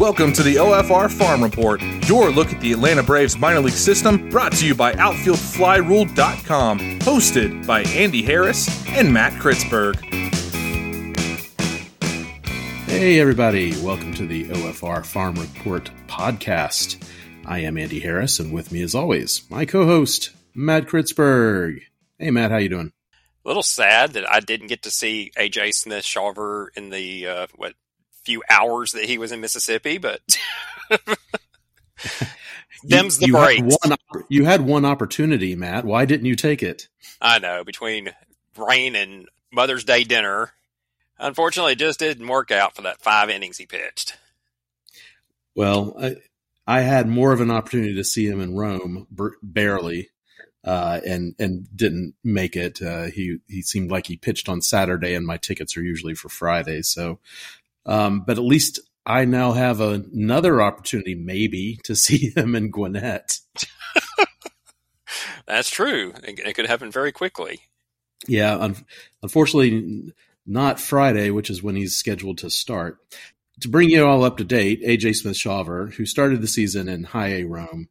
Welcome to the OFR Farm Report, your look at the Atlanta Braves minor league system, brought to you by OutfieldFlyRule.com, hosted by Andy Harris and Matt Chrietzberg. Hey, everybody, welcome to the OFR Farm Report podcast. I am Andy Harris, and with me, as always, my co-host Matt Chrietzberg. Hey, Matt, how you doing? A little sad that I didn't get to see AJ Smith Shawver in the uh, what few hours that he was in Mississippi, but them's the you breaks. Had one, you had one opportunity, Matt. Why didn't you take it? I know between rain and Mother's Day dinner, unfortunately, it just didn't work out for that five innings he pitched. Well, I, I had more of an opportunity to see him in Rome, barely, uh, and and didn't make it. Uh, he he seemed like he pitched on Saturday, and my tickets are usually for Friday. So um, but at least I now have another opportunity, maybe, to see him in Gwinnett. That's true. It, could happen very quickly. Yeah, un- unfortunately, not Friday, which is when he's scheduled to start. To bring you all up to date, AJ Smith Shawver, who started the season in High A Rome,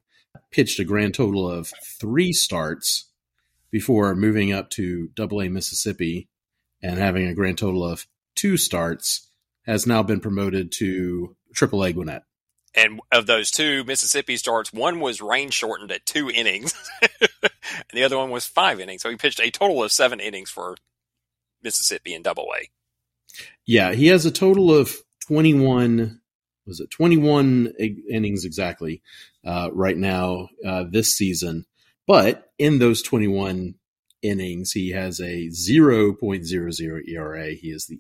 pitched a grand total of three starts before moving up to Double A Mississippi and having a grand total of two starts has now been promoted to AAA Gwinnett. And of those two Mississippi starts, one was rain shortened at two innings, and the other one was five innings. So he pitched a total of seven innings for Mississippi in Double A. Yeah, he has a total of twenty-one. Was it twenty-one innings exactly uh, right now uh, this season? But in those twenty-one innings, he has a zero point zero zero ERA. He is the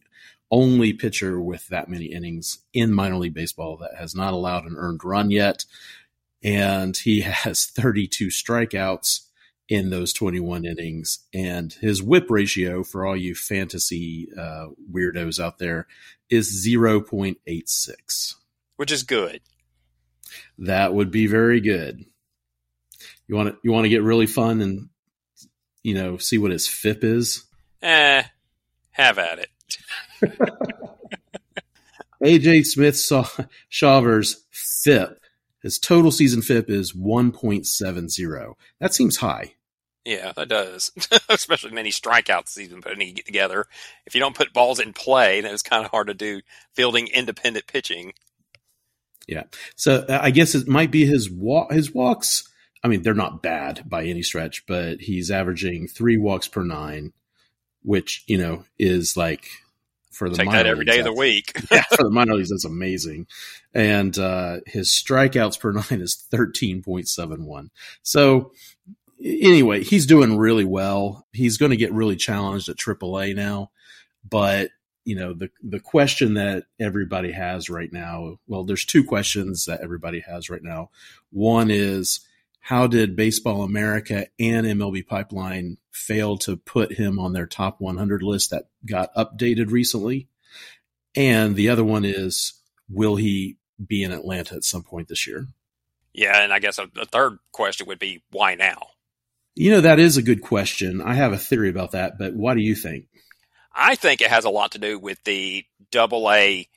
only pitcher with that many innings in minor league baseball that has not allowed an earned run yet. And he has 32 strikeouts in those 21 innings. And his whip ratio, for all you fantasy uh, weirdos out there, is 0.86. Which is good. That would be very good. You want to you want to get really fun and you know see what his FIP is? Eh, have at it. AJ Smith saw Shawver's FIP, his total season FIP is 1.70. That seems high. Yeah, that does. Especially many strikeouts he's been putting together. If you don't put balls in play, then it's kind of hard to do fielding independent pitching. Yeah. So uh, I guess it might be his walk, his walks. I mean, they're not bad by any stretch, but he's averaging three walks per nine, which, you know, is like for the take that every day of the week. yeah, for the minor leagues, that's amazing. And uh, his strikeouts per nine is thirteen point seven one. So anyway, he's doing really well. He's going to get really challenged at AAA now, but you know the the question that everybody has right now. Well, there's two questions that everybody has right now. One is how did Baseball America and MLB Pipeline fail to put him on their top 100 list that got updated recently? And the other one is, will he be in Atlanta at some point this year? Yeah, and I guess a, a third question would be, why now? You know, that is a good question. I have a theory about that, but what do you think? I think it has a lot to do with the double A,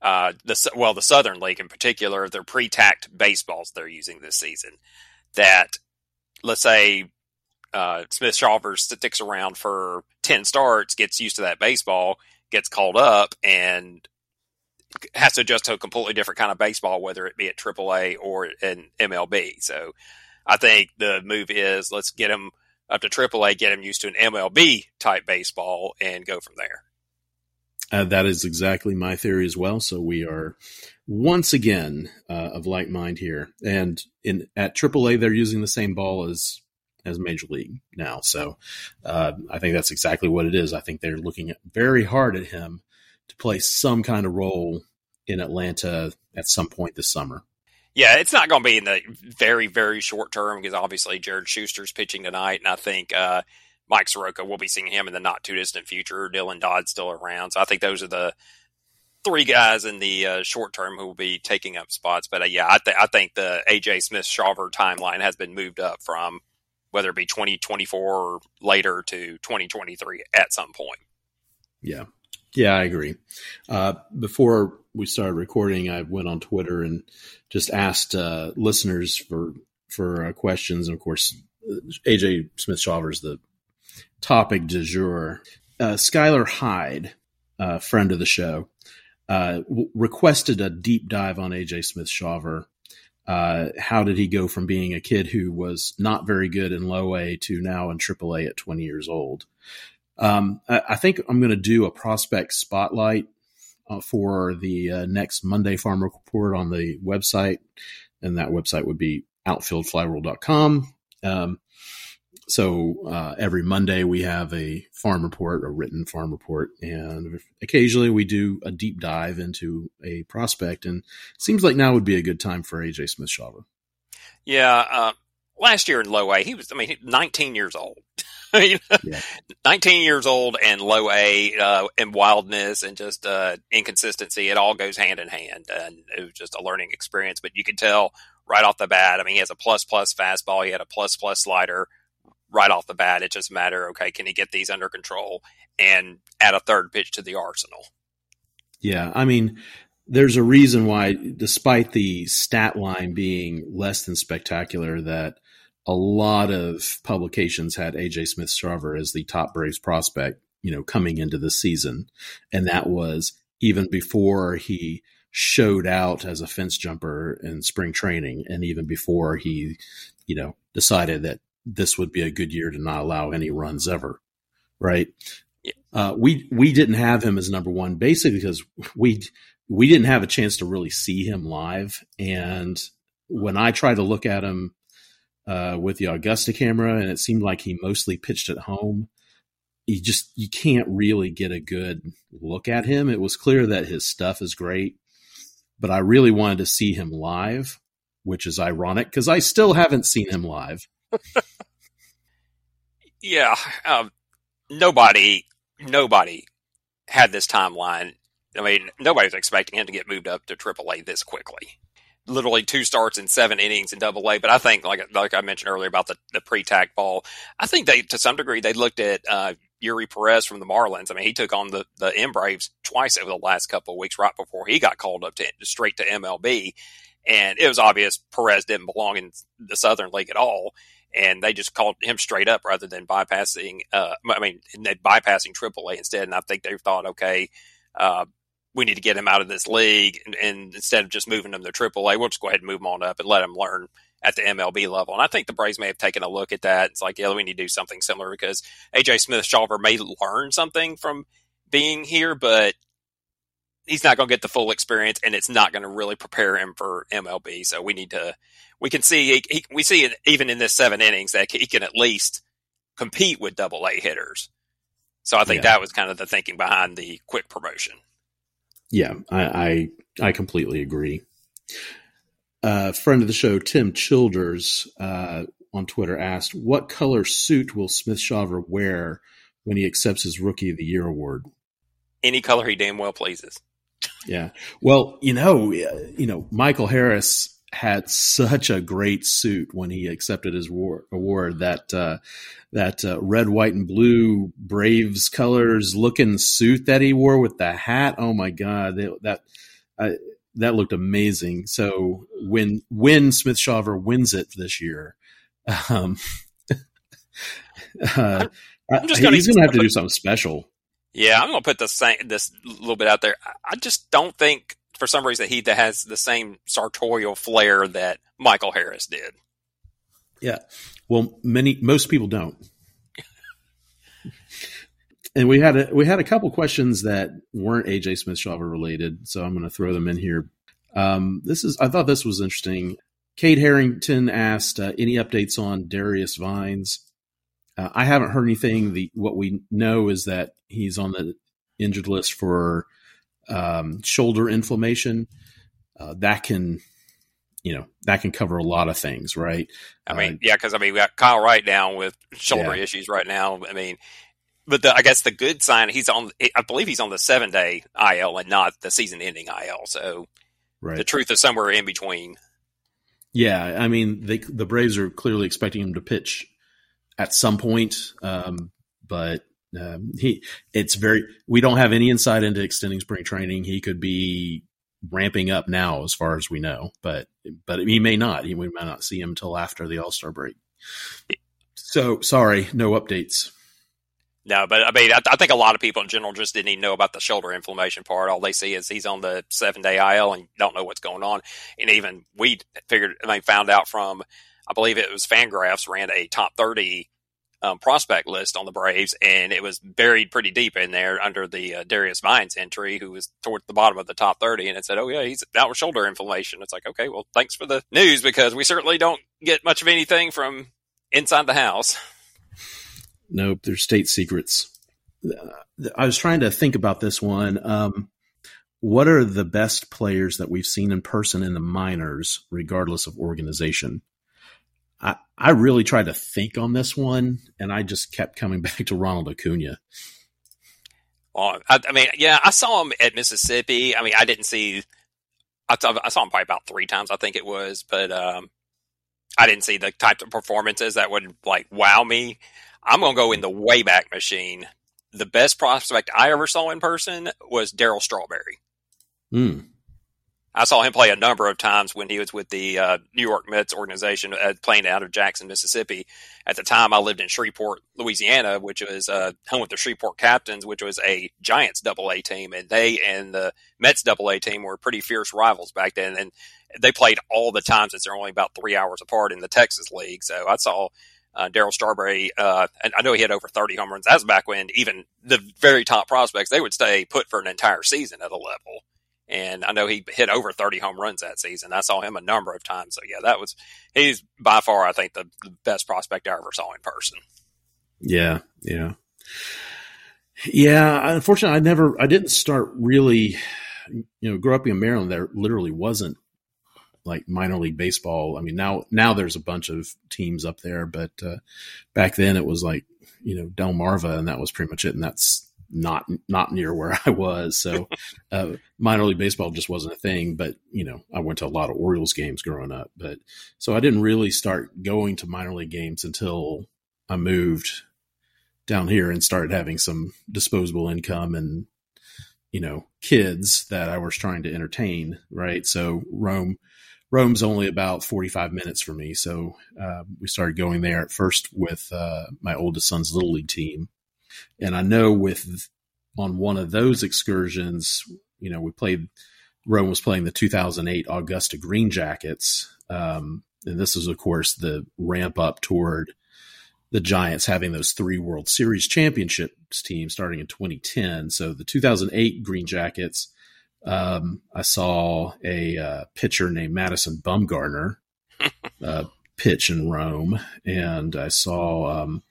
uh, the well, the Southern League in particular, their pre-tacked baseballs they're using this season that let's say uh, Smith Shawver sticks around for 10 starts, gets used to that baseball, gets called up, and has to adjust to a completely different kind of baseball, whether it be at AAA or in MLB. So I think the move is let's get him up to AAA, get him used to an MLB type baseball, and go from there. Uh, that is exactly my theory as well. So we are once again uh, of like mind here, and in at AAA they're using the same ball as as Major League now. So uh, I think that's exactly what it is. I think they're looking at very hard at him to play some kind of role in Atlanta at some point this summer. Yeah, it's not going to be in the very very short term because obviously Jared Shuster's pitching tonight, and I think uh, Mike Soroka will be seeing him in the not too distant future. Dylan Dodd's still around, so I think those are the three guys in the uh, short term who will be taking up spots. But uh, yeah, I, th- I think the AJ Smith Shawver timeline has been moved up from whether it be 2024 or later to 2023 at some point. Yeah. Yeah, I agree. Uh, before we started recording, I went on Twitter and just asked uh, listeners for for uh, questions. And of course, AJ Smith Shawver is the topic du jour. Uh, Skylar Hyde, uh, friend of the show, uh, w- requested a deep dive on AJ Smith Shawver. Uh, how did he go from being a kid who was not very good in low A to now in triple A at 20 years old? Um, I, I, think I'm going to do a prospect spotlight uh, for the uh, next Monday Farm Report on the website. And that website would be outfieldflyrule.com. Um, so uh, every Monday we have a farm report, a written farm report, and occasionally we do a deep dive into a prospect. And it seems like now would be a good time for AJ Smith Shawver. Yeah, uh, last year in low A, he was I mean 19 years old. yeah. 19 years old and low A uh, and wildness and just uh, inconsistency. It all goes hand in hand, and it was just a learning experience. But you could tell right off the bat. I mean, he has a plus plus fastball. He had a plus plus slider right off the bat. It just matter, okay, can he get these under control and add a third pitch to the arsenal? Yeah, I mean, there's a reason why, despite the stat line being less than spectacular, that a lot of publications had AJ Smith Shawver as the top Braves prospect, you know, coming into the season, and that was even before he showed out as a fence jumper in spring training, and even before he, you know, decided that this would be a good year to not allow any runs ever, right? Yeah. Uh, we we didn't have him as number one basically because we we didn't have a chance to really see him live, and when I tried to look at him uh, with the Augusta camera, and it seemed like he mostly pitched at home. You just you can't really get a good look at him. It was clear that his stuff is great, but I really wanted to see him live, which is ironic because I still haven't seen him live. yeah, um, nobody, nobody had this timeline. I mean, nobody was expecting him to get moved up to AAA this quickly. Literally two starts in seven innings in Double A. But I think, like like I mentioned earlier about the the pre-tack ball, I think they to some degree they looked at uh, Eury Perez from the Marlins. I mean, he took on the the M Braves twice over the last couple of weeks, right before he got called up to straight to MLB, and it was obvious Perez didn't belong in the Southern League at all and they just called him straight up rather than bypassing. Uh, I mean, they bypassing AAA instead. And I think they thought, okay, uh, we need to get him out of this league, and, and, instead of just moving him to AAA, we'll just go ahead and move him on up and let him learn at the MLB level. And I think the Braves may have taken a look at that. It's like, yeah, we need to do something similar because AJ Smith Shawver may learn something from being here, but he's not going to get the full experience, and it's not going to really prepare him for MLB. So we need to, we can see, he, we see it even in this seven innings that he can at least compete with double A hitters. So I think yeah. that was kind of the thinking behind the quick promotion. Yeah, I I, I completely agree. Uh, friend of the show, Tim Childers, uh, on Twitter asked, "What color suit will Smith Shawver wear when he accepts his Rookie of the Year award?" Any color he damn well pleases. Yeah. Well, you know, you know, Michael Harris had such a great suit when he accepted his war- award that uh, that uh, red, white, and blue Braves colors looking suit that he wore with the hat. Oh my God, they, that uh, that looked amazing. So when when Smith Shawver wins it this year, um, uh, he's going to have to do something special. Yeah, I'm to put this this little bit out there. I just don't think, for some reason, he has the same sartorial flair that Michael Harris did. Yeah, well, many most people don't. and we had a we had a couple questions that weren't AJ Smith Shawver related, so I'm going to throw them in here. Um, this is I thought this was interesting. Kate Harrington asked uh, any updates on Darius Vines. Uh, I haven't heard anything. The what we know is that he's on the injured list for um, shoulder inflammation. Uh, that can, you know, that can cover a lot of things, right? I mean, uh, yeah, because I mean, we got Kyle Wright down with shoulder yeah. issues right now. I mean, but the, I guess the good sign he's on. I believe he's on the seven day IL and not the season ending IL. So right. the truth is somewhere in between. Yeah, I mean, they, the Braves are clearly expecting him to pitch at some point. Um, but um, he, it's very, we don't have any insight into extending spring training. He could be ramping up now, as far as we know. But but he may not. We might not see him until after the All Star break. So sorry, no updates. No, but I mean, I, I, think a lot of people in general just didn't even know about the shoulder inflammation part. All they see is he's on the seven day IL and don't know what's going on. And even we figured, I mean, found out from, I believe it was Fangraphs ran a top 30 um, prospect list on the Braves, and it was buried pretty deep in there under the uh, Darius Vines entry, who was towards the bottom of the top 30. And it said, Oh, yeah, he's out with shoulder inflammation. It's like, okay, well, thanks for the news because we certainly don't get much of anything from inside the house. Nope, they're state secrets. I was trying to think about this one. Um, what are the best players that we've seen in person in the minors, regardless of organization? I, I really tried to think on this one, and I just kept coming back to Ronald Acuna. Well, I, I mean, yeah, I saw him at Mississippi. I mean, I didn't see. I, I saw him probably about three times, I think it was, but um, I didn't see the type of performances that would like wow me. I'm going to go in the Wayback Machine. The best prospect I ever saw in person was Darryl Strawberry. Mm. I saw him play a number of times when he was with the uh, New York Mets organization, uh, playing out of Jackson, Mississippi. At the time, I lived in Shreveport, Louisiana, which was uh, home with the Shreveport Captains, which was a Giants Double A team, and they and the Mets Double A team were pretty fierce rivals back then. And they played all the time since they're only about three hours apart in the Texas League. So I saw uh, Darryl Strawberry, uh, and I know he had over 30 home runs. That's back when even the very top prospects, they would stay put for an entire season at a level. And I know he hit over 30 home runs that season. I saw him a number of times. So yeah, that was, he's by far, I think the, the best prospect I ever saw in person. Yeah. Yeah. Yeah. Unfortunately, I never, I didn't start really, you know, grow up in Maryland. There literally wasn't like minor league baseball. I mean, now now there's a bunch of teams up there, but uh, back then it was like you know Delmarva, and that was pretty much it. And that's not not near where I was, so uh, minor league baseball just wasn't a thing. But you know, I went to a lot of Orioles games growing up, but so I didn't really start going to minor league games until I moved down here and started having some disposable income and you know kids that I was trying to entertain. Right, so Rome Rome's only about 45 minutes for me. So uh, we started going there at first with uh, my oldest son's little league team. And I know with on one of those excursions, you know, we played, Rome was playing the 2008 Augusta Green Jackets. Um, and this is, of course, the ramp up toward the Giants having those three World Series championships teams starting in 2010. So the 2008 Green Jackets um, I saw a uh, pitcher named Madison Bumgarner uh, pitch in Rome, and I saw um,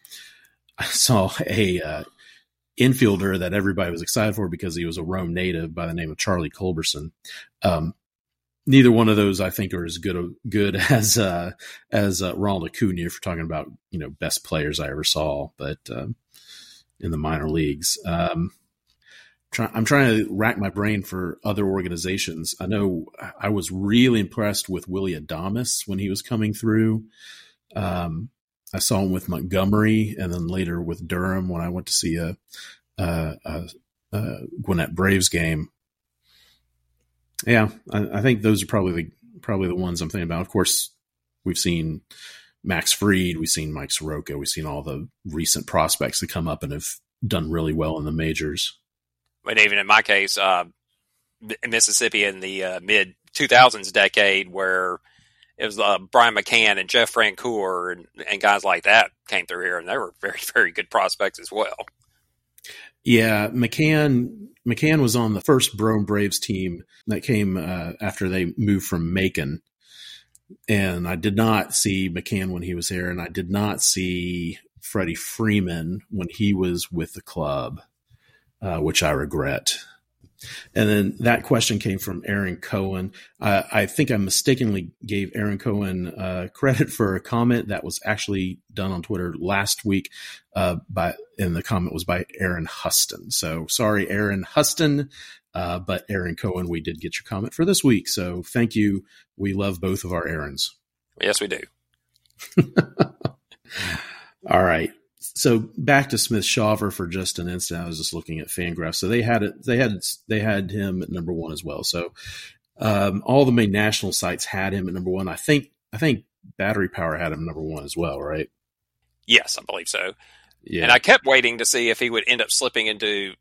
Saw a uh, infielder that everybody was excited for because he was a Rome native by the name of Charlie Culberson. Um, neither one of those I think are as good good as uh, as uh, Ronald Acuna if we're talking about you know best players I ever saw, but um, in the minor leagues. Um, try, I'm trying to rack my brain for other organizations. I know I was really impressed with Willy Adames when he was coming through. Um, I saw him with Montgomery, and then later with Durham when I went to see a, a, a, a Gwinnett Braves game. Yeah, I, I, think those are probably the probably the ones I'm thinking about. Of course, we've seen Max Fried, we've seen Mike Soroka, we've seen all the recent prospects that come up and have done really well in the majors and even in my case, uh, Mississippi in the uh, mid 2000s decade, where it was uh, Brian McCann and Jeff Francoeur and, and guys like that came through here, and they were very, very good prospects as well. Yeah, McCann McCann was on the first Rome Braves team that came uh, after they moved from Macon, and I did not see McCann when he was here, and I did not see Freddie Freeman when he was with the club uh, which I regret. And then that question came from Aaron Cohen. Uh, I think I mistakenly gave Aaron Cohen uh, credit for a comment that was actually done on Twitter last week. Uh, by and the comment was by Aaron Huston. So sorry, Aaron Huston, uh, but Aaron Cohen, we did get your comment for this week. So thank you. We love both of our Aarons. Yes, we do. All right so back to Smith Shawver for just an instant. I was just looking at Fangraphs. So they had it. They had they had him at number one as well. So Um, all the main national sites had him at number one. I think I think Battery Power had him number one as well, right? Yes, I believe so. Yeah. And I kept waiting to see if he would end up slipping into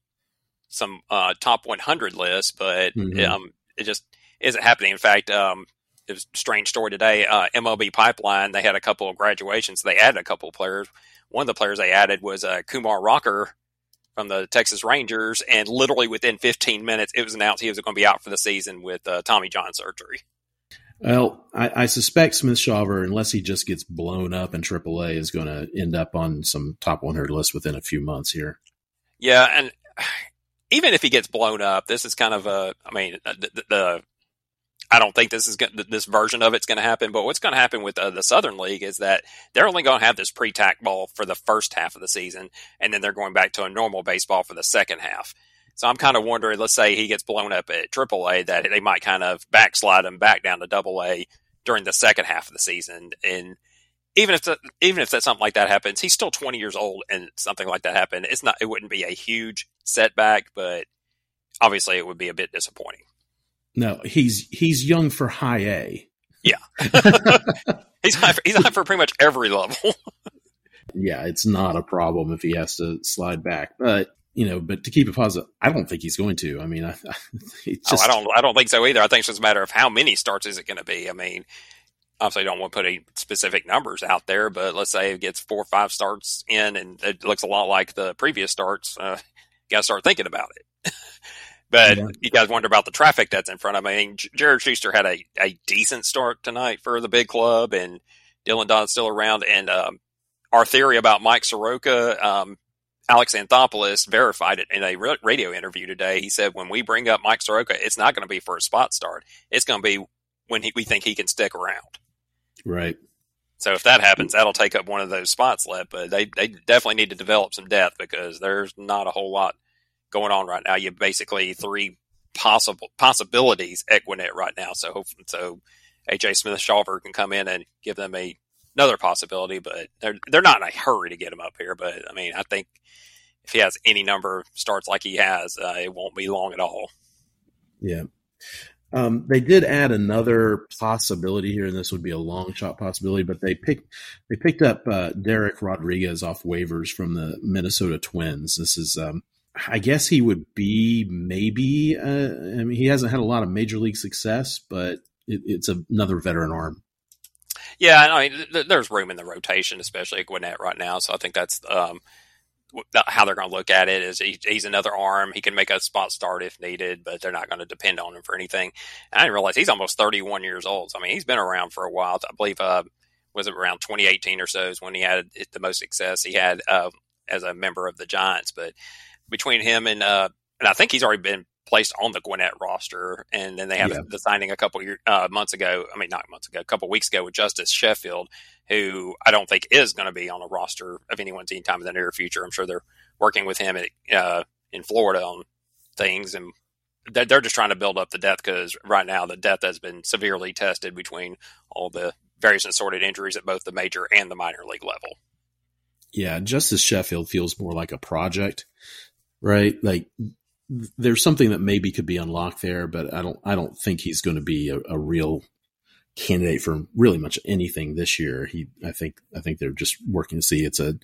some uh, top 100 list, but Mhm. um, it just isn't happening. In fact, um, it was a strange story today. Uh, MLB Pipeline, they had a couple of graduations. They added a couple of players. One of the players they added was uh, Kumar Rocker from the Texas Rangers, and literally within 15 minutes, it was announced he was going to be out for the season with uh, Tommy John surgery. Well, I, I suspect Smith Shawver, unless he just gets blown up in AAA, is going to end up on some top 100 list within a few months here. Yeah, and even if he gets blown up, this is kind of a. I mean, the, the, the I don't think this is going this version of it's going to happen. But what's going to happen with uh, the Southern League is that they're only going to have this pre-tack ball for the first half of the season, and then they're going back to a normal baseball for the second half. So I'm kind of wondering. Let's say he gets blown up at AAA, that they might kind of backslide him back down to Double A during the second half of the season, and even if the, even if that something like that happens, he's still 20 years old, and something like that happened, it's not it wouldn't be a huge setback, but obviously it would be a bit disappointing. No, he's he's young for high A. Yeah, he's high for, he's high for pretty much every level. Yeah, it's not a problem if he has to slide back. But you know, but to keep it positive, I don't think he's going to. I mean, I, I just oh, I don't I don't think so either. I think it's just a matter of how many starts is it going to be. I mean, obviously, I don't want to put any specific numbers out there, but let's say it gets four or five starts in, and it looks a lot like the previous starts. Uh, got to start thinking about it. But Yeah. you guys wonder about the traffic that's in front of me. I mean, Jared Shuster had a, a decent start tonight for the big club, and Dylan Dodd's still around. And um, our theory about Mike Soroka, um, Alex Anthopoulos verified it in a radio interview today. He said, when we bring up Mike Soroka, it's not going to be for a spot start. It's going to be when he, we think he can stick around. right. So if that happens, that'll take up one of those spots left. But they, they definitely need to develop some depth because there's not a whole lot going on right now. You basically three possible possibilities Equinet right now. So hopefully, so AJ Smith Shawver can come in and give them a another possibility, but they're they're not in a hurry to get him up here. But I mean, I think if he has any number of starts like he has, uh, it won't be long at all. Yeah. Um, they did add another possibility here, and this would be a long shot possibility. But they picked they picked up uh, Dereck Rodriguez off waivers from the Minnesota Twins. This is, um, I guess, he would be maybe. Uh, I mean, he hasn't had a lot of major league success, but it, it's another veteran arm. Yeah, I mean, th- there's room in the rotation, especially at Gwinnett right now. So I think that's um, how they're going to look at it. Is he, he's another arm? He can make a spot start if needed, but they're not going to depend on him for anything. And I didn't realize he's almost 31 years old. So, I mean, he's been around for a while. I believe uh, was it around 2018 or so is when he had the most success he had uh, as a member of the Giants. But between him and uh, and I think he's already been placed on the Gwinnett roster, and then they have Yeah. the signing a couple year, uh, months ago. I mean, not months ago, a couple weeks ago with Justus Sheffield, who I don't think is going to be on a roster of anyone's anytime in the near future. I'm sure they're working with him at, uh, in Florida on things, and they're, they're just trying to build up the depth because right now the depth has been severely tested between all the various assorted injuries at both the major and the minor league level. Yeah, Justus Sheffield feels more like a project, right? Like there's something that maybe could be unlocked there, but I don't I don't think he's going to be a, a real candidate for really much anything this year. He I think I think they're just working to see it's a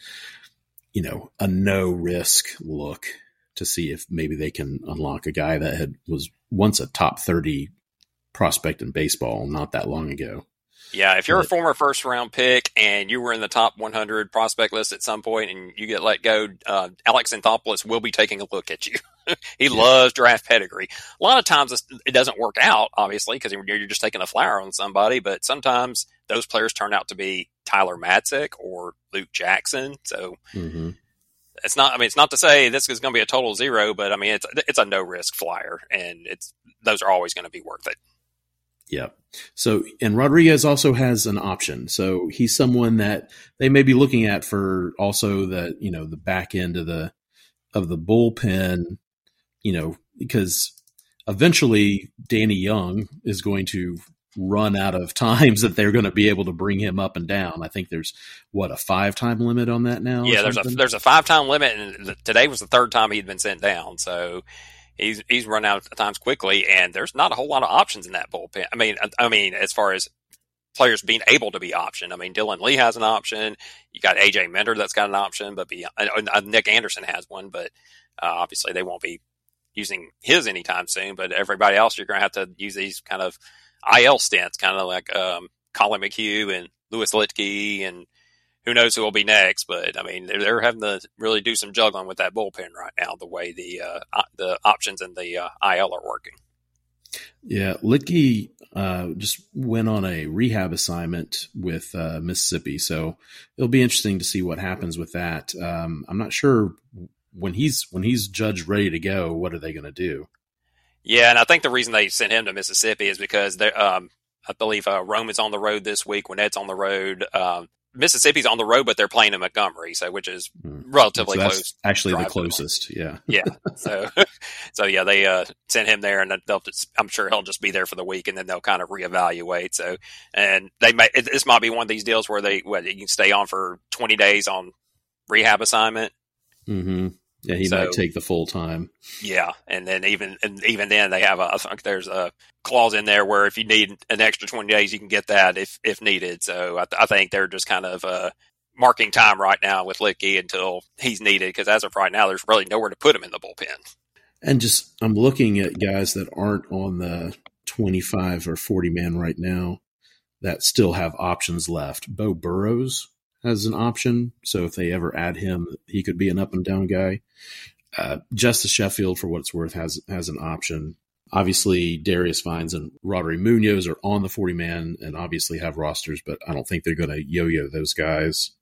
you know, a no risk look to see if maybe they can unlock a guy that had was once a top 30 prospect in baseball not that long ago. Yeah, if you're a former first round pick and you were in the top 100 prospect list at some point and you get let go, uh, Alex Anthopoulos will be taking a look at you. he loves draft pedigree. A lot of times it doesn't work out, obviously, because you're you're just taking a flyer on somebody, but sometimes those players turn out to be Tyler Matzek or Luke Jackson. So Mhm. it's not, I mean, it's not to say this is going to be a total zero, but I mean, it's, it's a no risk flyer and it's, those are always going to be worth it. Yeah. So, and Rodriguez also has an option. So he's someone that they may be looking at for also the, you know, the back end of the, of the bullpen, you know, because eventually Danny Young is going to run out of times that they're going to be able to bring him up and down. I think there's what a five time limit on that now. Yeah, there's a there's a five time limit, and th- today was the third time he'd been sent down. So he's he's run out of times quickly, and there's not a whole lot of options in that bullpen. I mean, I, I mean, as far as players being able to be optioned. I mean, Dylan Lee has an option. You got AJ Minter that's got an option, but uh, Nick Anderson has one, but uh, obviously they won't be using his anytime soon. But everybody else, you're going to have to use these kind of IL stints, kind of like um, Collin McHugh and Lucas Luetge and who knows who will be next. But I mean, they're, they're, having to really do some juggling with that bullpen right now, the way the uh, the options in the uh, IL are working. Yeah, Luetge uh, just went on a rehab assignment with uh, Mississippi, so it'll be interesting to see what happens with that. Um, I'm not sure when he's when he's judged ready to go. What are they going to do? Yeah, and I think the reason they sent him to Mississippi is because they um, I believe uh, Rome is on the road this week. When Ed's on the road, um, Mississippi's on the road, but they're playing in Montgomery, so which is hmm. relatively so close. Actually, the closest. Yeah. yeah. So, so yeah, they uh, sent him there, and they'll. Just, I'm sure he'll just be there for the week, and then they'll kind of reevaluate. So, and they may. This might be one of these deals where they what you can stay on for 20 days on rehab assignment. Mm-hmm. Yeah, he so, might take the full time. Yeah, and then even and even then they have a I think there's a clause in there where if you need an extra twenty days, you can get that if if needed. So I, I think they're just kind of uh, marking time right now with Luetge until he's needed because as of right now, there's really nowhere to put him in the bullpen. And just I'm looking at guys that aren't on the 25 or 40 man right now that still have options left. Beau Burrows as an option. So if they ever add him, he could be an up and down guy. Uh, Justus Sheffield, for what it's worth, has has an option. Obviously, Darius Vines and Roddery Munoz are on the 40 man and obviously have rosters, but I don't think they're going to yo yo those guys.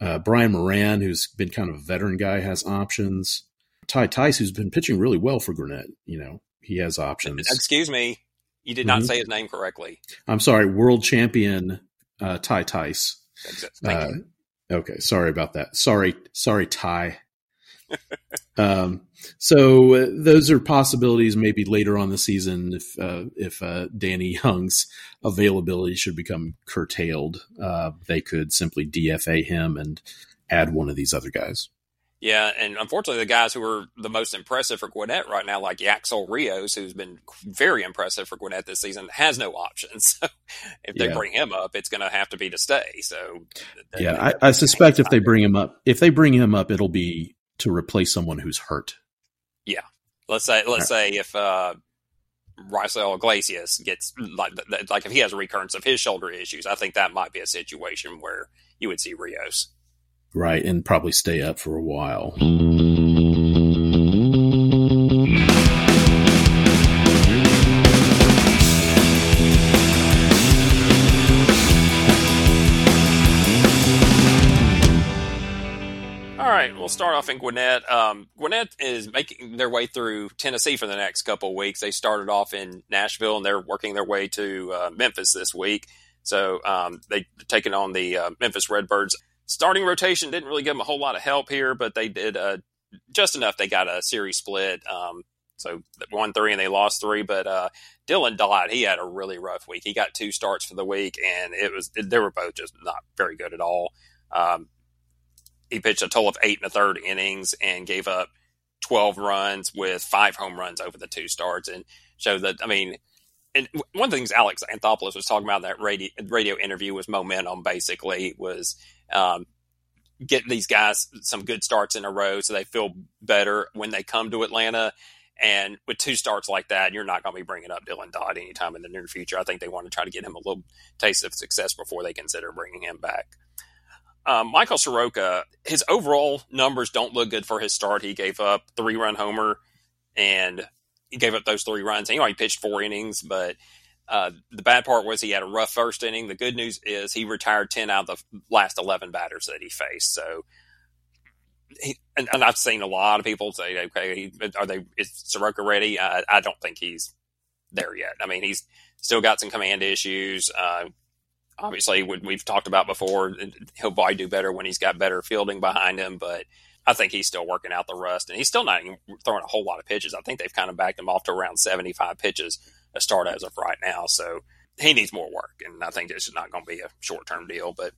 Uh, Brian Moran, who's been kind of a veteran guy, has options. Ty Tice, who's been pitching really well for Gwinnett, you know, he has options. Excuse me, you did not mm-hmm. say his name correctly. I'm sorry, world champion uh, Ty Tice uh, okay, sorry about that. Sorry, sorry, Ty. um, so uh, those are possibilities. Maybe later on the season, if uh, if uh, Danny Young's availability should become curtailed, uh, they could simply DFA him and add one of these other guys. Yeah, and unfortunately, the guys who are the most impressive for Gwinnett right now, like Yacksel Rios, who's been very impressive for Gwinnett this season, has no options. So if they yeah. bring him up, it's going to have to be to stay. So yeah, I, I suspect if they bring him up, if they bring him up, it'll be to replace someone who's hurt. Yeah, let's say let's right. say if uh, Raisel Iglesias gets like like if he has a recurrence of his shoulder issues, I think that might be a situation where you would see Rios. Right, and probably stay up for a while. All right, we'll start off in Gwinnett. Um, Gwinnett is making their way through Tennessee for the next couple of weeks. They started off in Nashville and they're working their way to uh, Memphis this week. So um, they've taken on the uh, Memphis Redbirds starting rotation didn't really give them a whole lot of help here, but they did uh, just enough. They got a series split. Um, so one three and they lost three. But uh, Dylan Dodd, he had a really rough week. He got two starts for the week, and it was they were both just not very good at all. Um, he pitched a total of eight and a third innings and gave up 12 runs with five home runs over the two starts and showed that, I mean, and one of the things Alex Anthopoulos was talking about in that radio, radio interview was momentum, basically, was um, get these guys some good starts in a row so they feel better when they come to Atlanta. And with two starts like that, you're not going to be bringing up Dylan Dodd anytime in the near future. I think they want to try to get him a little taste of success before they consider bringing him back. Um, Michael Soroka, his overall numbers don't look good for his start. He gave up three run homer and he gave up those three runs. Know, he pitched four innings, but uh, the bad part was he had a rough first inning. The good news is he retired 10 out of the last 11 batters that he faced. So, he, and, and, I've seen a lot of people say, okay, are they, is Soroka ready? I, I, don't think he's there yet. I mean, he's still got some command issues. Uh, obviously, what we've talked about before, he'll probably do better when he's got better fielding behind him, but I think he's still working out the rust and he's still not throwing a whole lot of pitches. I think they've kind of backed him off to around 75 pitches a start as of right now. So he needs more work, and I think this is not going to be a short term deal. But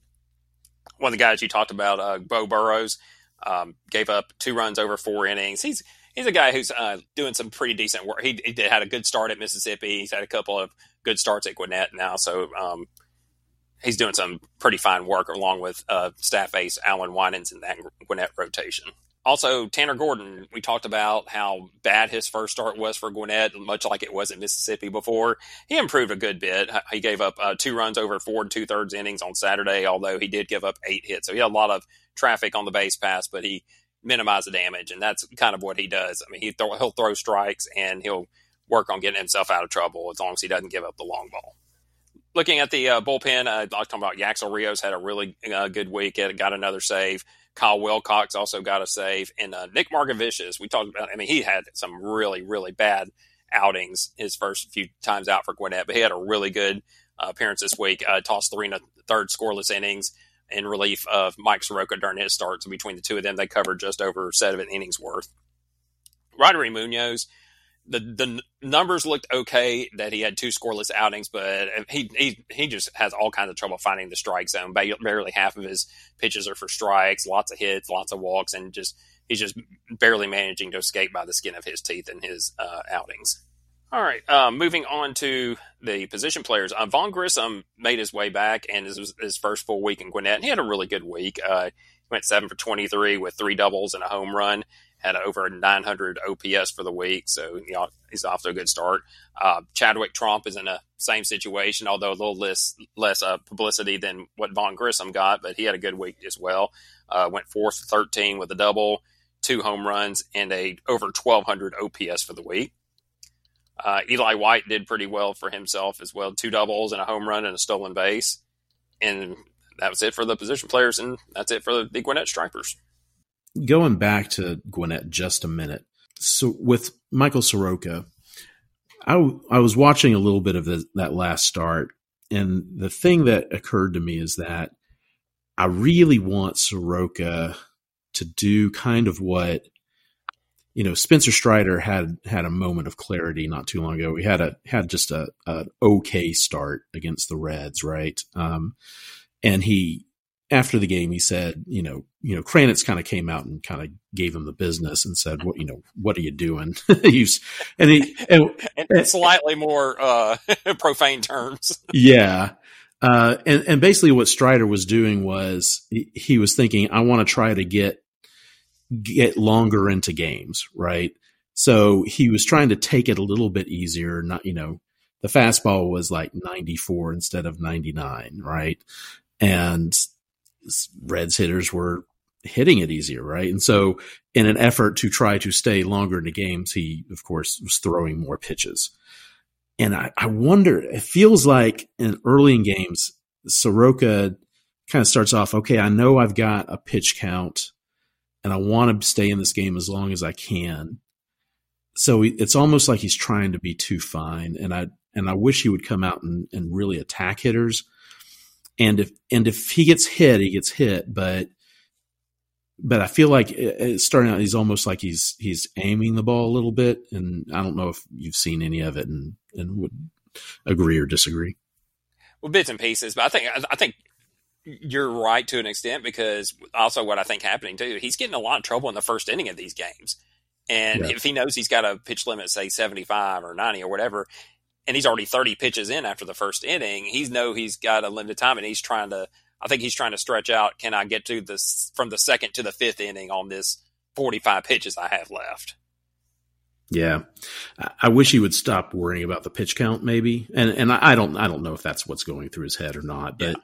one of the guys you talked about, uh, Beau Burrows, um, gave up two runs over four innings. He's he's a guy who's uh, doing some pretty decent work. He, he had a good start at Mississippi. He's had a couple of good starts at Gwinnett now, so um, he's doing some pretty fine work along with uh, staff ace Allan Winans in that Gwinnett rotation. Also, Tanner Gordon, we talked about how bad his first start was for Gwinnett, much like it was in Mississippi before. He improved a good bit. He gave up uh, two runs over four and two thirds innings on Saturday, although he did give up eight hits. So he had a lot of traffic on the base pass, but he minimized the damage, and that's kind of what he does. I mean, he th- he'll throw strikes and he'll work on getting himself out of trouble as long as he doesn't give up the long ball looking at the uh, bullpen, uh, I was talking about Yacksel Rios had a really uh, good week. Got another save. Kyle Wilcox also got a save, and uh, Nick Margevicius. We talked about. I mean, he had some really, really bad outings his first few times out for Gwinnett, but he had a really good uh, appearance this week. Uh, tossed three and a third scoreless innings in relief of Mike Soroka during his start. So between the two of them, they covered just over seven innings worth. Roddery Munoz the the numbers looked okay that he had two scoreless outings, but he he he just has all kinds of trouble finding the strike zone. Barely half of his pitches are for strikes, lots of hits, lots of walks, and just he's just barely managing to escape by the skin of his teeth in his uh, outings. All right, uh, moving on to the position players. Uh, Vaughn Grissom made his way back, and this was his first full week in Gwinnett. And he had a really good week. Uh, went seven for twenty three with three doubles and a home run had over 900 OPS for the week, so you know, he's off to a good start. Uh, Chadwick Tromp is in a same situation, although a little less less uh, publicity than what Vaughn Grissom got, but he had a good week as well. Uh, went fourth 13 with a double, two home runs, and a over 1200 OPS for the week. Uh, Eli White did pretty well for himself as well, two doubles and a home run and a stolen base, and that was it for the position players, and that's it for the Gwinnett Stripers going back to Gwinnett just a minute. So with Michael Soroka, I, I was watching a little bit of the, that last start, and the thing that occurred to me is that I really want Soroka to do kind of what you know Spencer Strider had had a moment of clarity not too long ago. We had a had just a, a okay start against the Reds, right? Um, and he after the game, he said, you know, you know, Kranitz kind of came out and kind of gave him the business and said, what, you know, what are you doing? He's, and he, and, and slightly more, uh, profane terms. yeah. Uh, and, and basically what Strider was doing was he, he was thinking, I want to try to get, get longer into games, right? So he was trying to take it a little bit easier, not, you know, the fastball was like 94 instead of 99, right? And Reds hitters were hitting it easier, right? And so, in an effort to try to stay longer in the games, he, of course, was throwing more pitches. And I, I wonder, it feels like in early in games, Soroka kind of starts off, okay, I know I've got a pitch count and I want to stay in this game as long as I can. So it's almost like he's trying to be too fine. And I, and I wish he would come out and, and really attack hitters and if and if he gets hit, he gets hit. But but I feel like it's starting out, he's almost like he's he's aiming the ball a little bit, and I don't know if you've seen any of it and and would agree or disagree. Well, bits and pieces, but I think I think you're right to an extent because also what I think happening too, he's getting a lot of trouble in the first inning of these games. And yeah. if he knows he's got a pitch limit, say 75 or 90 or whatever, and he's already 30 pitches in after the first inning. He's know he's got a limited time and he's trying to, I think he's trying to stretch out. Can I get to this from the second to the fifth inning on this 45 pitches I have left? Yeah, I wish he would stop worrying about the pitch count, maybe. And and I don't I don't know if that's what's going through his head or not. But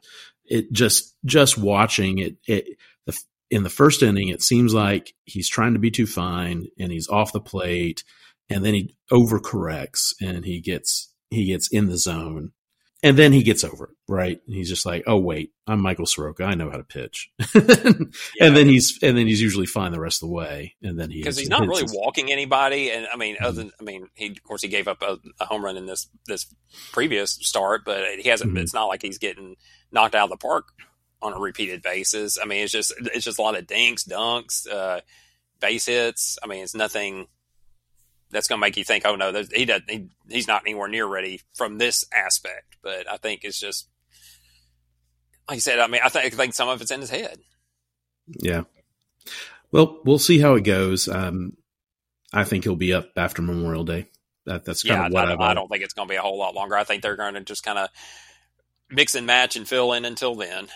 yeah. it just just watching it, it the, in the first inning, it seems like he's trying to be too fine and he's off the plate, and then he overcorrects and he gets he gets in the zone and then he gets over it, right? And he's just like, "Oh wait, I'm Michael Soroka. I know how to pitch." and then he's and then he's usually fine the rest of the way. And then he because he's not really his, walking anybody. And I mean, mm-hmm. other than, I mean, he of course he gave up a, a, home run in this this previous start, but he hasn't. Mm-hmm. It's not like he's getting knocked out of the park on a repeated basis. I mean, it's just it's just a lot of dinks, dunks, uh, base hits. I mean, it's nothing that's going to make you think, oh no, he does he, he's not anywhere near ready from this aspect. But I think it's just like I said. I mean, I think I think some of it's in his head. Yeah. Well, we'll see how it goes. Um, I think he'll be up after Memorial Day. That, that's kind yeah, of what I, I've I don't think it's going to be a whole lot longer. I think they're going to just kind of mix and match and fill in until then.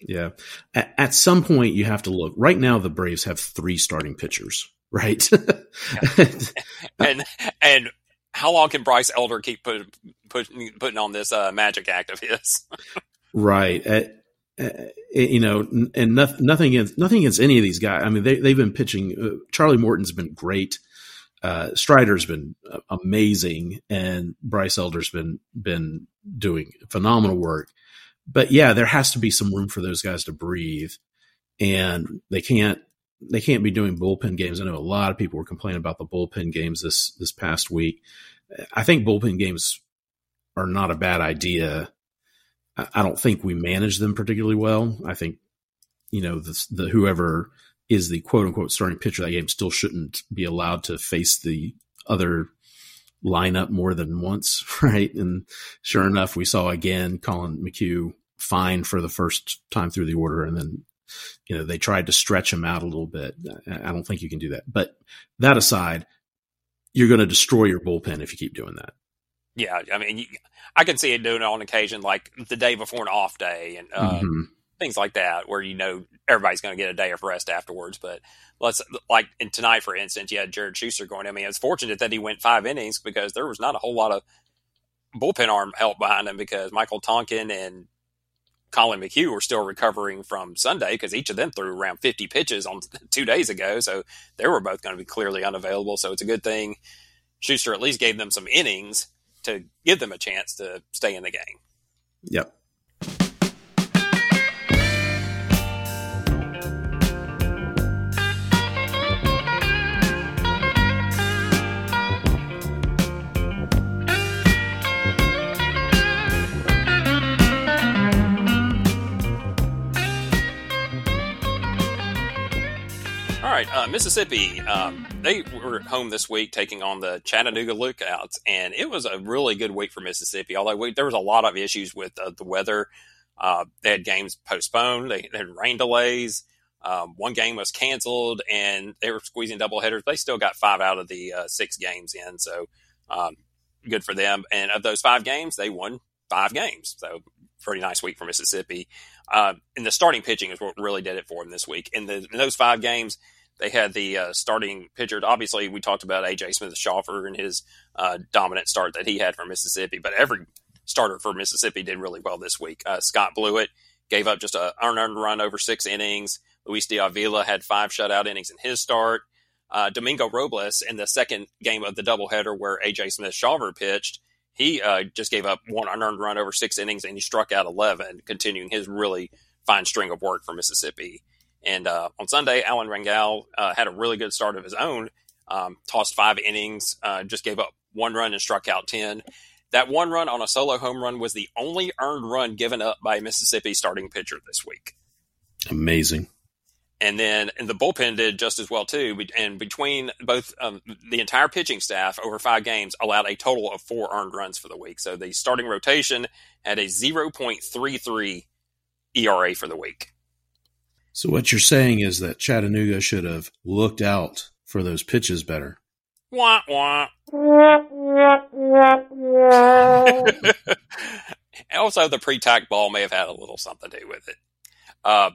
Yeah. At, at, some point, you have to look. Right now, the Braves have three starting pitchers, right? and and how long can Bryce Elder keep put, put, putting on this uh, magic act of his? right. Uh, uh, you know, and nothing, nothing against nothing against any of these guys. I mean, they they've been pitching. Uh, Charlie Morton's been great. Uh, Strider's been amazing, and Bryce Elder's been been doing phenomenal work. But yeah, there has to be some room for those guys to breathe, and they can't they can't be doing bullpen games. I know a lot of people were complaining about the bullpen games this this past week. I think bullpen games are not a bad idea. I don't think we manage them particularly well. I think you know the, the whoever is the quote unquote starting pitcher that game still shouldn't be allowed to face the other lineup more than once, right? And sure enough, we saw again Collin McHugh fine for the first time through the order, and then you know they tried to stretch him out a little bit. I don't think you can do that. But that aside, you're going to destroy your bullpen if you keep doing that. Yeah, I mean, I can see it doing it on occasion, like the day before an off day and uh, mm-hmm. things like that, where you know everybody's going to get a day of rest afterwards. But let's like in tonight, for instance, you had Jared Shuster going. I mean, it's fortunate that he went five innings because there was not a whole lot of bullpen arm help behind him because Michael Tonkin and Collin McHugh were still recovering from Sunday because each of them threw around 50 pitches on two days ago. So they were both going to be clearly unavailable. So it's a good thing Shuster at least gave them some innings to give them a chance to stay in the game. Yep. Right, uh, Mississippi. Um, they were home this week taking on the Chattanooga Lookouts, and it was a really good week for Mississippi. Although we, there was a lot of issues with uh, the weather. Uh, they had games postponed. They, they had rain delays. Um, one game was canceled, and they were squeezing double headers. They still got five out of the uh, six games in, so um, good for them. And of those five games, they won five games. So pretty nice week for Mississippi. Uh, and the starting pitching is what really did it for them this week. In, the, in those five games, they had the uh, starting pitcher. Obviously, we talked about AJ Smith Shawver and his uh, dominant start that he had for Mississippi, but every starter for Mississippi did really well this week. Uh, Scott Blewett gave up just a unearned run over six innings. Luis de Avila had five shutout innings in his start. Uh, Domingo Robles in the second game of the doubleheader where AJ Smith Shawver pitched, he uh, just gave up one unearned run over six innings and he struck out 11, continuing his really fine string of work for Mississippi. And uh, on Sunday, Alan Rangel uh, had a really good start of his own. Um, tossed five innings, uh, just gave up one run and struck out ten. That one run on a solo home run was the only earned run given up by Mississippi starting pitcher this week. Amazing. And then and the bullpen did just as well too. And between both um, the entire pitching staff over five games allowed a total of four earned runs for the week. So the starting rotation had a 0.33 ERA for the week. So what you're saying is that Chattanooga should have looked out for those pitches better. Wah, wah. also, the pre-tack ball may have had a little something to do with it. Uh,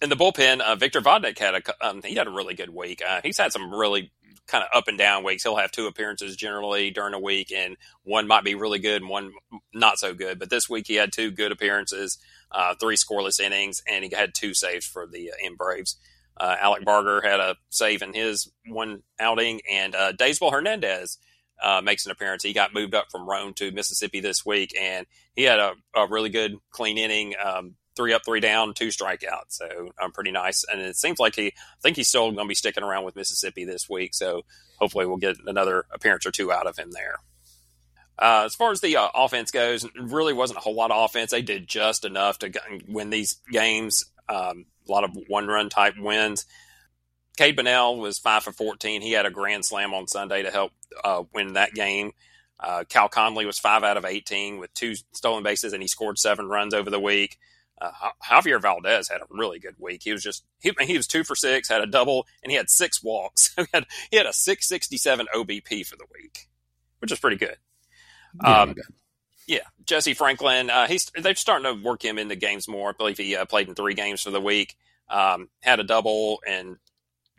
in the bullpen, uh, Victor Vodnik had a um, he had a really good week. Uh, he's had some really kind of up and down weeks. He'll have two appearances generally during a week, and one might be really good and one not so good. But this week he had two good appearances, uh, three scoreless innings, and he had two saves for the uh, M Braves. Uh, Alec Barger had a save in his one outing, and uh, Hernandez uh, makes an appearance. He got moved up from Rome to Mississippi this week, and he had a, a really good clean inning. Um, three up, three down, two strikeouts. So um, pretty nice. And it seems like he, I think he's still going to be sticking around with Mississippi this week. So hopefully we'll get another appearance or two out of him there. Uh, as far as the uh, offense goes, really wasn't a whole lot of offense. They did just enough to win these games. Um, a lot of one run type wins. Cade Bunnell was five for 14. He had a grand slam on Sunday to help uh, win that game. Uh, Cal Conley was five out of 18 with two stolen bases, and he scored seven runs over the week. Uh, Javier Valdez had a really good week. He was just he, he was two for six, had a double, and he had six walks. he had he had a six sixty seven OBP for the week, which is pretty good. Yeah, Um, yeah, Jesse Franklin. Uh, he's they're starting to work him into games more. I believe he uh, played in three games for the week. Um, had a double and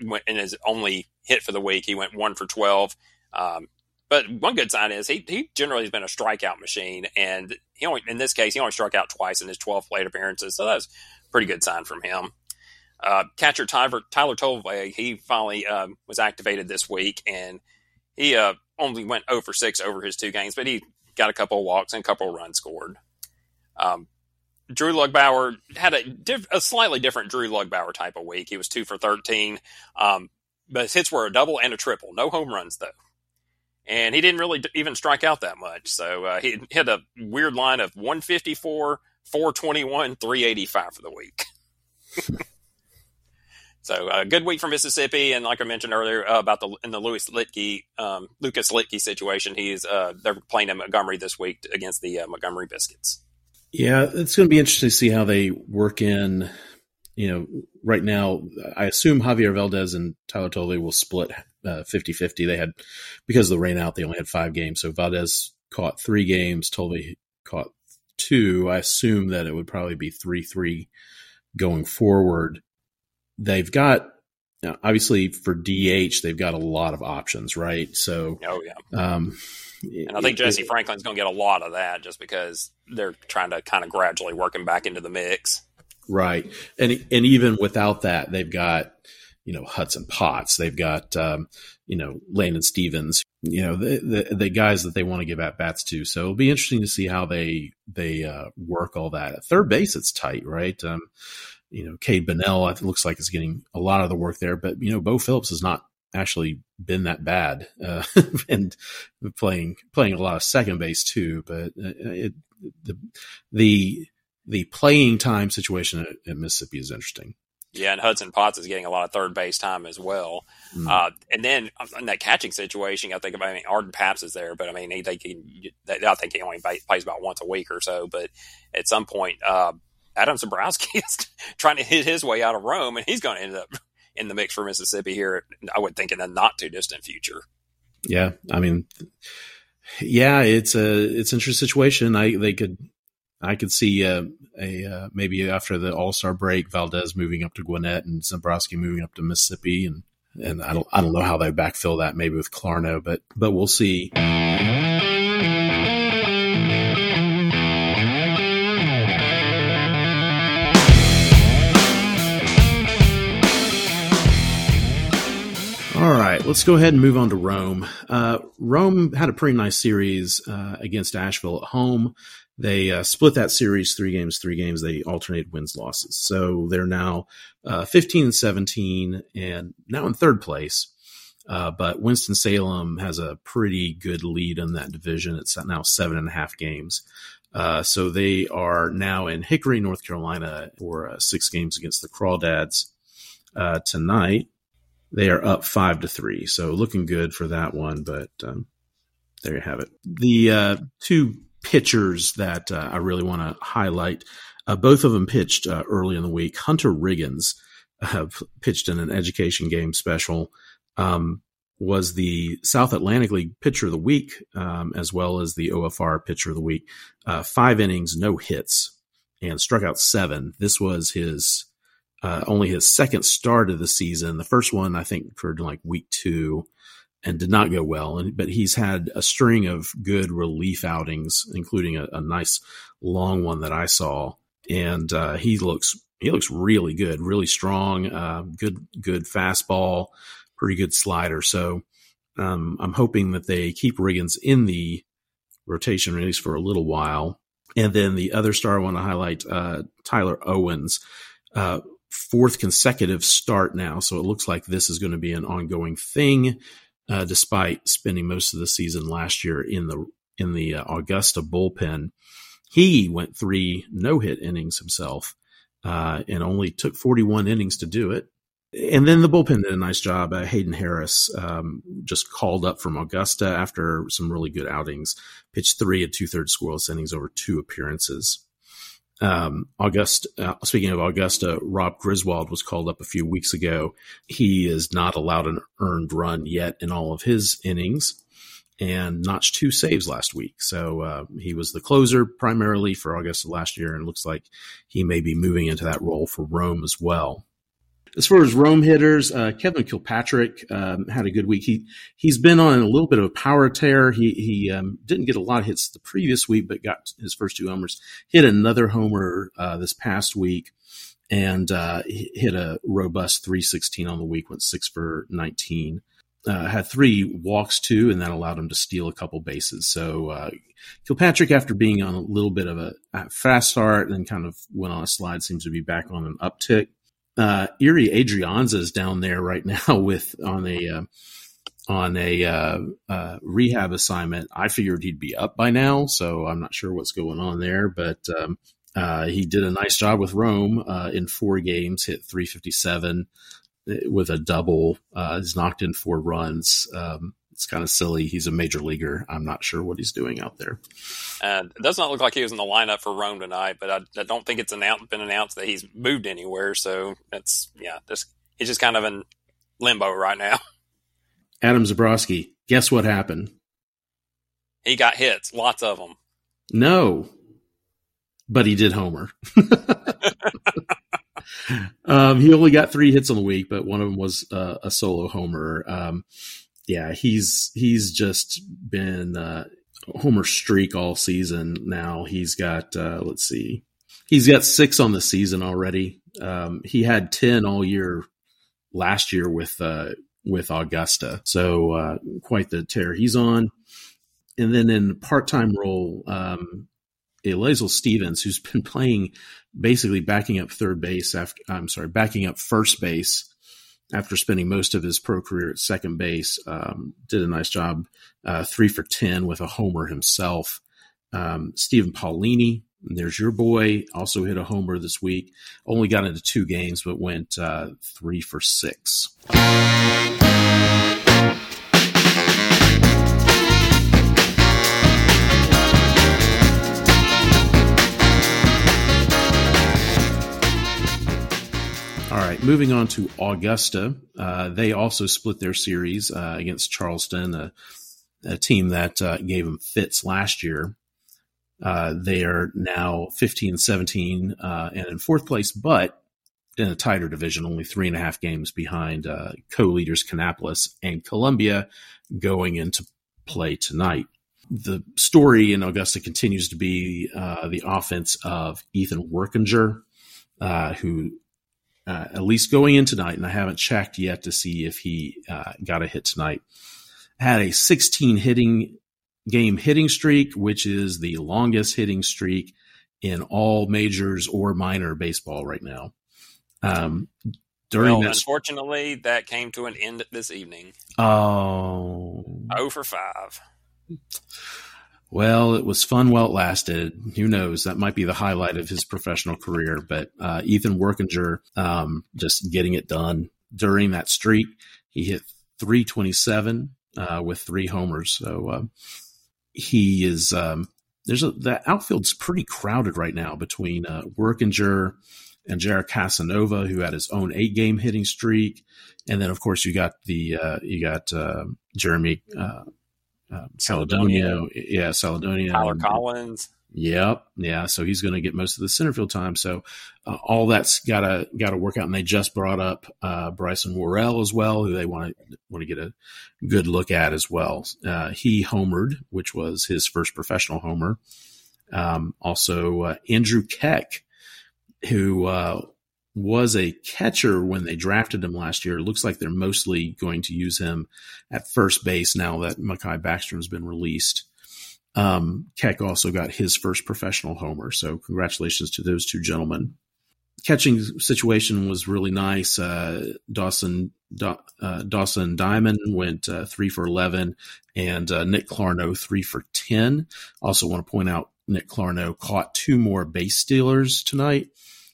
went in his only hit for the week. He went one for twelve. Um, but one good sign is he he generally has been a strikeout machine, and he only in this case he only struck out twice in his twelve plate appearances. So that's pretty good sign from him. Uh, catcher Tyler Tyler Tolve, he finally um, was activated this week, and he uh, only went 0 for 6 over his two games, but he got a couple of walks and a couple of runs scored. Um, Drew Lugbauer had a, diff- a slightly different Drew Lugbauer type of week. He was 2 for 13, um, but his hits were a double and a triple. No home runs, though. And he didn't really even strike out that much. So uh, he had a weird line of 154, 421, 385 for the week. So a uh, good week for Mississippi, and like I mentioned earlier uh, about the in the Louis Luetge, um, Lucas Luetge situation, he's uh, they're playing in Montgomery this week against the uh, Montgomery Biscuits. Yeah, it's going to be interesting to see how they work in. You know, right now, I assume Javier Valdez and Tyler Tolve will split uh, 50 50. They had, because of the rain out, they only had five games. So Valdez caught three games, Tolve caught two. I assume that it would probably be 3 3 going forward. They've got, obviously for DH, they've got a lot of options, right? So, Oh yeah, um, and I think Jesse Franklin's going to get a lot of that just because they're trying to kind of gradually work him back into the mix. Right. And and even without that, they've got, you know, Hudson Potts. They've got um, you know, Landon Stevens, you know, the, the the guys that they want to give at bats to. So it'll be interesting to see how they they uh, work all that. At third base, it's tight, right? Um, you know, Cade Bunnell, it looks like is getting a lot of the work there, but you know, Beau Philip has not actually been that bad, uh, and playing playing a lot of second base too. But uh, it the the the playing time situation at, at Mississippi is interesting. Yeah, and Hudson Potts is getting a lot of third base time as well. Mm. Uh, and then in that catching situation, I think about I mean Arden Pabst is there, but I mean he, they can, I think he only plays about once a week or so. But at some point, uh, Adam Zebrowski is trying to hit his way out of Rome, and he's going to end up in the mix for Mississippi here. I would think in the not too distant future. Yeah, I mean, yeah, it's a it's an interesting situation. I they could I could see uh, a uh, maybe after the All Star break, Valdez moving up to Gwinnett and Zebrowski moving up to Mississippi, and and I don't I don't know how they backfill that maybe with Clarno, but but we'll see. All right, let's go ahead and move on to Rome. Uh, Rome had a pretty nice series uh, against Asheville at home. They uh, split that series three games, three games. They alternated wins, losses. So they're now uh, 15 and 17 and now in third place. Uh, but Winston-Salem has a pretty good lead in that division. It's now seven and a half games. Uh, so they are now in Hickory, North Carolina for six games against the Crawdads tonight they are up five to three. So looking good for that one. But um, there you have it. The uh, two pitchers that uh, I really want to highlight, uh, both of them pitched uh, early in the week. Hunter Riggins pitched in an education game special. Um, was the South Atlantic League Pitcher of the Week, um, as well as the OFR Pitcher of the Week. Uh, five innings, no hits, and struck out seven. This was his uh, only his second start of the season. The first one, I think, for like week two, and did not go well. And but he's had a string of good relief outings, including a, a nice long one that I saw, and uh, he looks he looks really good, really strong, uh, good good fastball, pretty good slider. So um, I'm hoping that they keep Riggins in the rotation at least for a little while. And then the other star I want to highlight, uh, Tyler Owens. Uh, fourth consecutive start now. So it looks like this is going to be an ongoing thing, uh, despite spending most of the season last year in the in the uh, Augusta bullpen. He went three no hit innings himself, uh, and only took 41 innings to do it. And then the bullpen did a nice job. Uh, Hayden Harris um, just called up from Augusta after some really good outings, pitched three and two thirds scoreless innings over two appearances. Um, August, uh, speaking of Augusta, Rob Griswold was called up a few weeks ago. He is not allowed an earned run yet in all of his innings and notched two saves last week. So uh, he was the closer primarily for Augusta last year, and looks like he may be moving into that role for Rome as well. As far as Rome hitters, uh, Kevin Kilpatrick um, had a good week. He he's been on a little bit of a power tear. He he um, didn't get a lot of hits the previous week, but got his first two homers. Hit another homer uh, this past week, and uh, hit a robust 316 on the week. Went six for 19. Uh, had three walks too, and that allowed him to steal a couple bases. So uh, Kilpatrick, after being on a little bit of a, fast start and kind of went on a slide, seems to be back on an uptick uh, Ehire Adrianza is down there right now with on a uh, on a uh, uh, rehab assignment. I figured he'd be up by now, so I'm not sure what's going on there. But um, uh, he did a nice job with Rome uh, in four games, hit 357 uh, with a double. Uh, he's knocked in four runs. Um, it's kind of silly. He's a major leaguer. I'm not sure what he's doing out there. And it does not look like he was in the lineup for Rome tonight, but I, I don't think it's announced, been announced that he's moved anywhere. So that's, yeah, just, he's just kind of in limbo right now. Adam Zebrowski, guess what happened? He got hits, lots of them. No, but he did homer. um, he only got three hits on the week, but one of them was uh, a solo homer. Um, yeah, he's he's just been uh, Homer streak all season. Now he's got uh, let's see, he's got six on the season already. Um, he had ten all year last year with uh, with Augusta, so uh, quite the tear he's on. And then in part time role, um, Stevens, who's been playing basically backing up third base after I'm sorry, backing up first base after spending most of his pro career at second base, um, did a nice job, uh, three for 10 with a homer himself. Um, Stephen Paolini, there's your boy, also hit a homer this week. Only got into two games, but went uh, three for six. All right, moving on to Augusta. Uh, they also split their series uh, against Charleston, a, a team that uh, gave them fits last year. Uh, they are now 15 17 uh, and in fourth place, but in a tighter division, only three and a half games behind uh, co leaders Kannapolis and Columbia going into play tonight. The story in Augusta continues to be the offense of Ethan Workinger, who uh, at least going in tonight, and I haven't checked yet to see if he uh, got a hit tonight. Had a 16 hitting game hitting streak, which is the longest hitting streak in all majors or minor baseball right now. Um, during well, this, unfortunately, that came to an end this evening. Oh, 0 for 5. Well, it was fun while it lasted. Who knows? That might be the highlight of his professional career. But uh, Ethan Workinger um, just getting it done during that streak. He hit 327 uh, with three homers. So uh, he is. Um, there's a the outfield's pretty crowded right now between uh, Workinger and Jared Casanova, who had his own eight game hitting streak, and then of course you got the uh, you got uh, Jeremy uh, um, Caledonia, yeah, Caledonia, Tyler Collins. Yep, yeah. So he's going to get most of the center field time. So uh, all that's got to got to work out. And they just brought up uh, Bryson Worrell as well, who they want to want to get a good look at as well. Uh, he homered, which was his first professional homer. Um, also, uh, Andrew Keck, who uh, was a catcher when they drafted him last year. It looks like they're mostly going to use him at first base now that Mahki Backstrom's been released. Um, Keck also got his first professional homer, so congratulations to those two gentlemen. Catching situation was really nice. Uh, Dawson da, uh, Dawson Diamond went uh, three for eleven, and uh, Nick Clarno three for ten. Also, want to point out Nick Clarno caught two more base stealers tonight.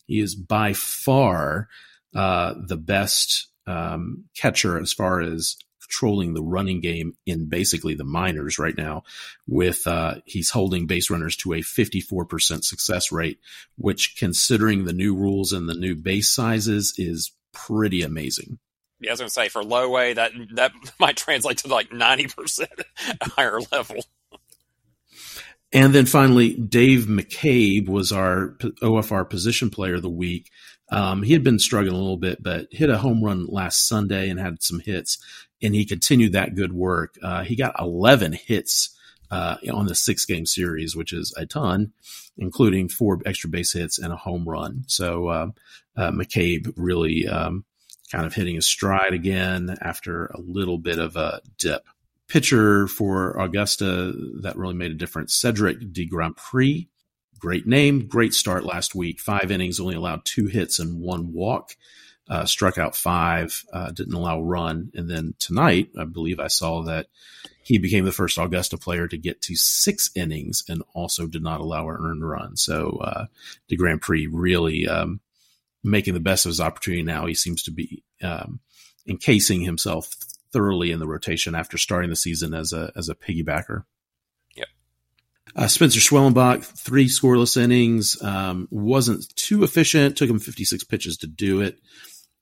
He is by far uh, the best um, catcher as far as controlling the running game in basically the minors right now. With uh, he's holding base runners to a 54% success rate, which, considering the new rules and the new base sizes, is pretty amazing. Yeah, I was going to say for low that that might translate to like 90% higher level. And then finally, Dave McCabe was our OFR position player of the week. Um, he had been struggling a little bit, but hit a home run last Sunday and had some hits, and he continued that good work. Uh, he got 11 hits uh, on the six game series, which is a ton, including four extra base hits and a home run. So uh, uh McCabe really um, kind of hitting his stride again after a little bit of a dip pitcher for Augusta that really made a difference. Cedric De Grandpre, great name, great start last week. Five innings, only allowed two hits and one walk. Uh, struck out five, uh, didn't allow run. And then tonight, I believe I saw that he became the first Augusta player to get to six innings and also did not allow an earned run. So uh, De Grandpre really um, making the best of his opportunity now. He seems to be um, encasing himself thoroughly in the rotation after starting the season as a as a piggybacker. Yep. Uh, Spencer Schwellenbach, three scoreless innings, um, wasn't too efficient. Took him 56 pitches to do it,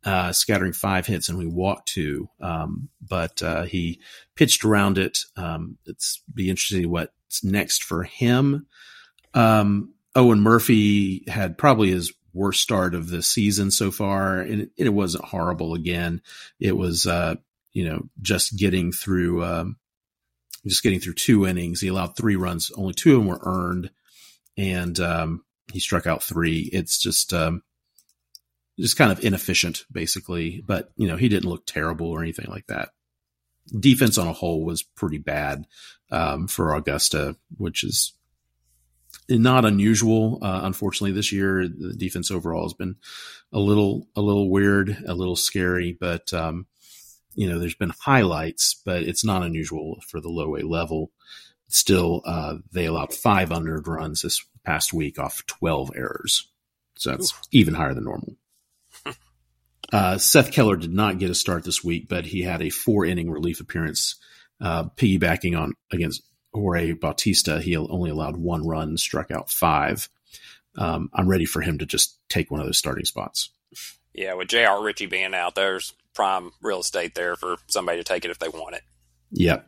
uh, scattering five hits, and we walked two. Um, but uh, he pitched around it. Um, it's be interesting what's next for him. Um, Owen Murphy had probably his worst start of the season so far, and it, it wasn't horrible. Again, it was uh, you know, just getting through, um, just getting through two innings. He allowed three runs. Only two of them were earned, and um, he struck out three. It's just, um, just kind of inefficient, basically. But you know, he didn't look terrible or anything like that. Defense on a whole was pretty bad um, for Augusta, which is not unusual. Uh, unfortunately, this year the defense overall has been a little a little weird, a little scary, but um, you know, there's been highlights, but it's not unusual for the low A level. Still, uh, they allowed five under runs this past week off 12 errors. So that's Oof. even higher than normal. uh, Seth Keller did not get a start this week, but he had a four inning relief appearance, uh, piggybacking on against Jorge Bautista. He only allowed one run, struck out five. Um, I'm ready for him to just take one of those starting spots. Yeah, with J.R. Ritchie being out, there's prime real estate there for somebody to take it if they want it. Yep.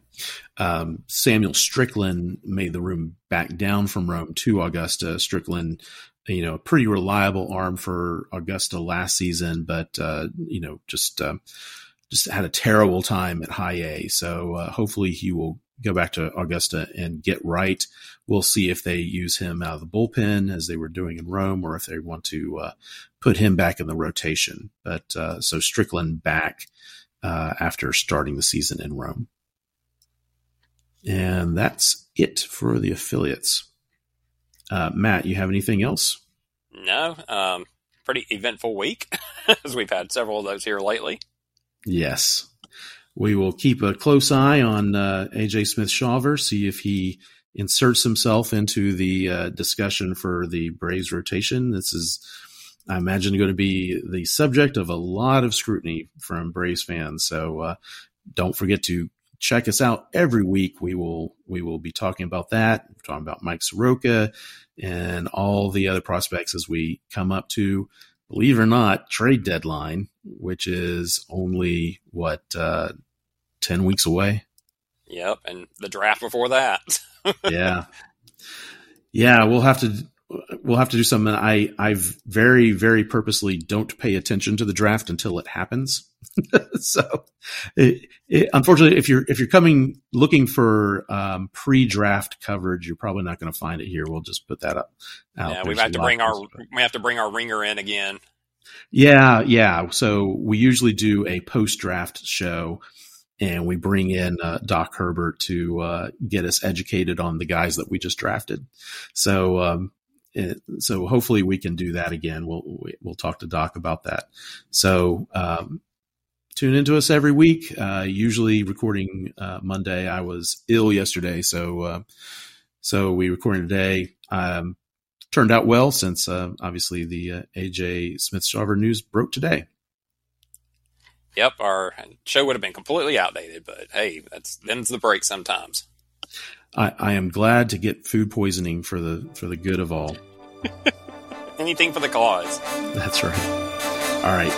Um, Samuel Strickland made the room back down from Rome to Augusta. Strickland, you know, a pretty reliable arm for Augusta last season, but uh, you know, just uh, just had a terrible time at High A. So uh, hopefully he will go back to Augusta and get right. We'll see if they use him out of the bullpen as they were doing in Rome, or if they want to uh, put him back in the rotation. But uh, so Strickland back uh, after starting the season in Rome. And that's it for the affiliates. Uh, Matt, you have anything else? No. Um, pretty eventful week, as we've had several of those here lately. Yes. We will keep a close eye on uh, AJ Smith Shawver, see if he inserts himself into the uh, discussion for the Braves rotation. This is I imagine going to be the subject of a lot of scrutiny from Braves fans. So uh, don't forget to check us out every week. We will we will be talking about that, We're talking about Mike Soroka and all the other prospects as we come up to, believe it or not, trade deadline, which is only what uh, ten weeks away. Yep, and the draft before that. yeah, yeah, we'll have to we'll have to do something. I I very very purposely don't pay attention to the draft until it happens. so, it, it, unfortunately, if you're if you're coming looking for um, pre-draft coverage, you're probably not going to find it here. We'll just put that up. Out. Yeah, we have to bring our we have to bring our ringer in again. Yeah, yeah. So we usually do a post-draft show and we bring in uh, Doc Herbert to uh, get us educated on the guys that we just drafted. So um, it, so hopefully we can do that again. We'll we'll talk to Doc about that. So um, tune into us every week. Uh, usually recording uh, Monday. I was ill yesterday, so uh, so we recording today. Um, turned out well since uh, obviously the AJ Smith Shawver news broke today. Yep, our show would have been completely outdated, but hey, that's them's the break sometimes. I, I am glad to get food poisoning for the for the good of all. Anything for the cause. That's right. All right.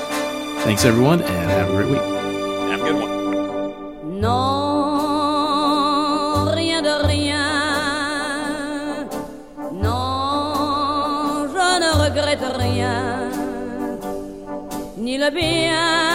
Thanks everyone, and have a great week. Have a good one. Non, rien de rien. Non, je ne regrette rien. Ni le bien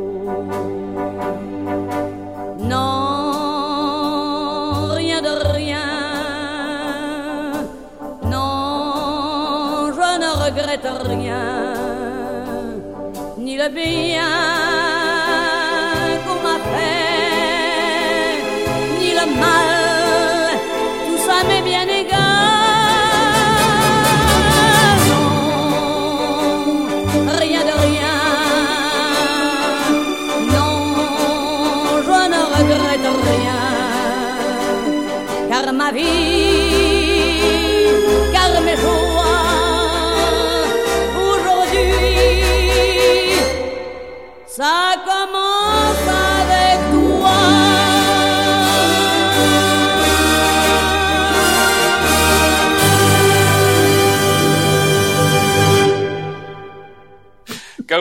Bien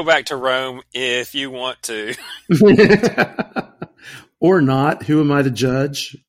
Go back to Rome if you want to. or not. Who am I to judge?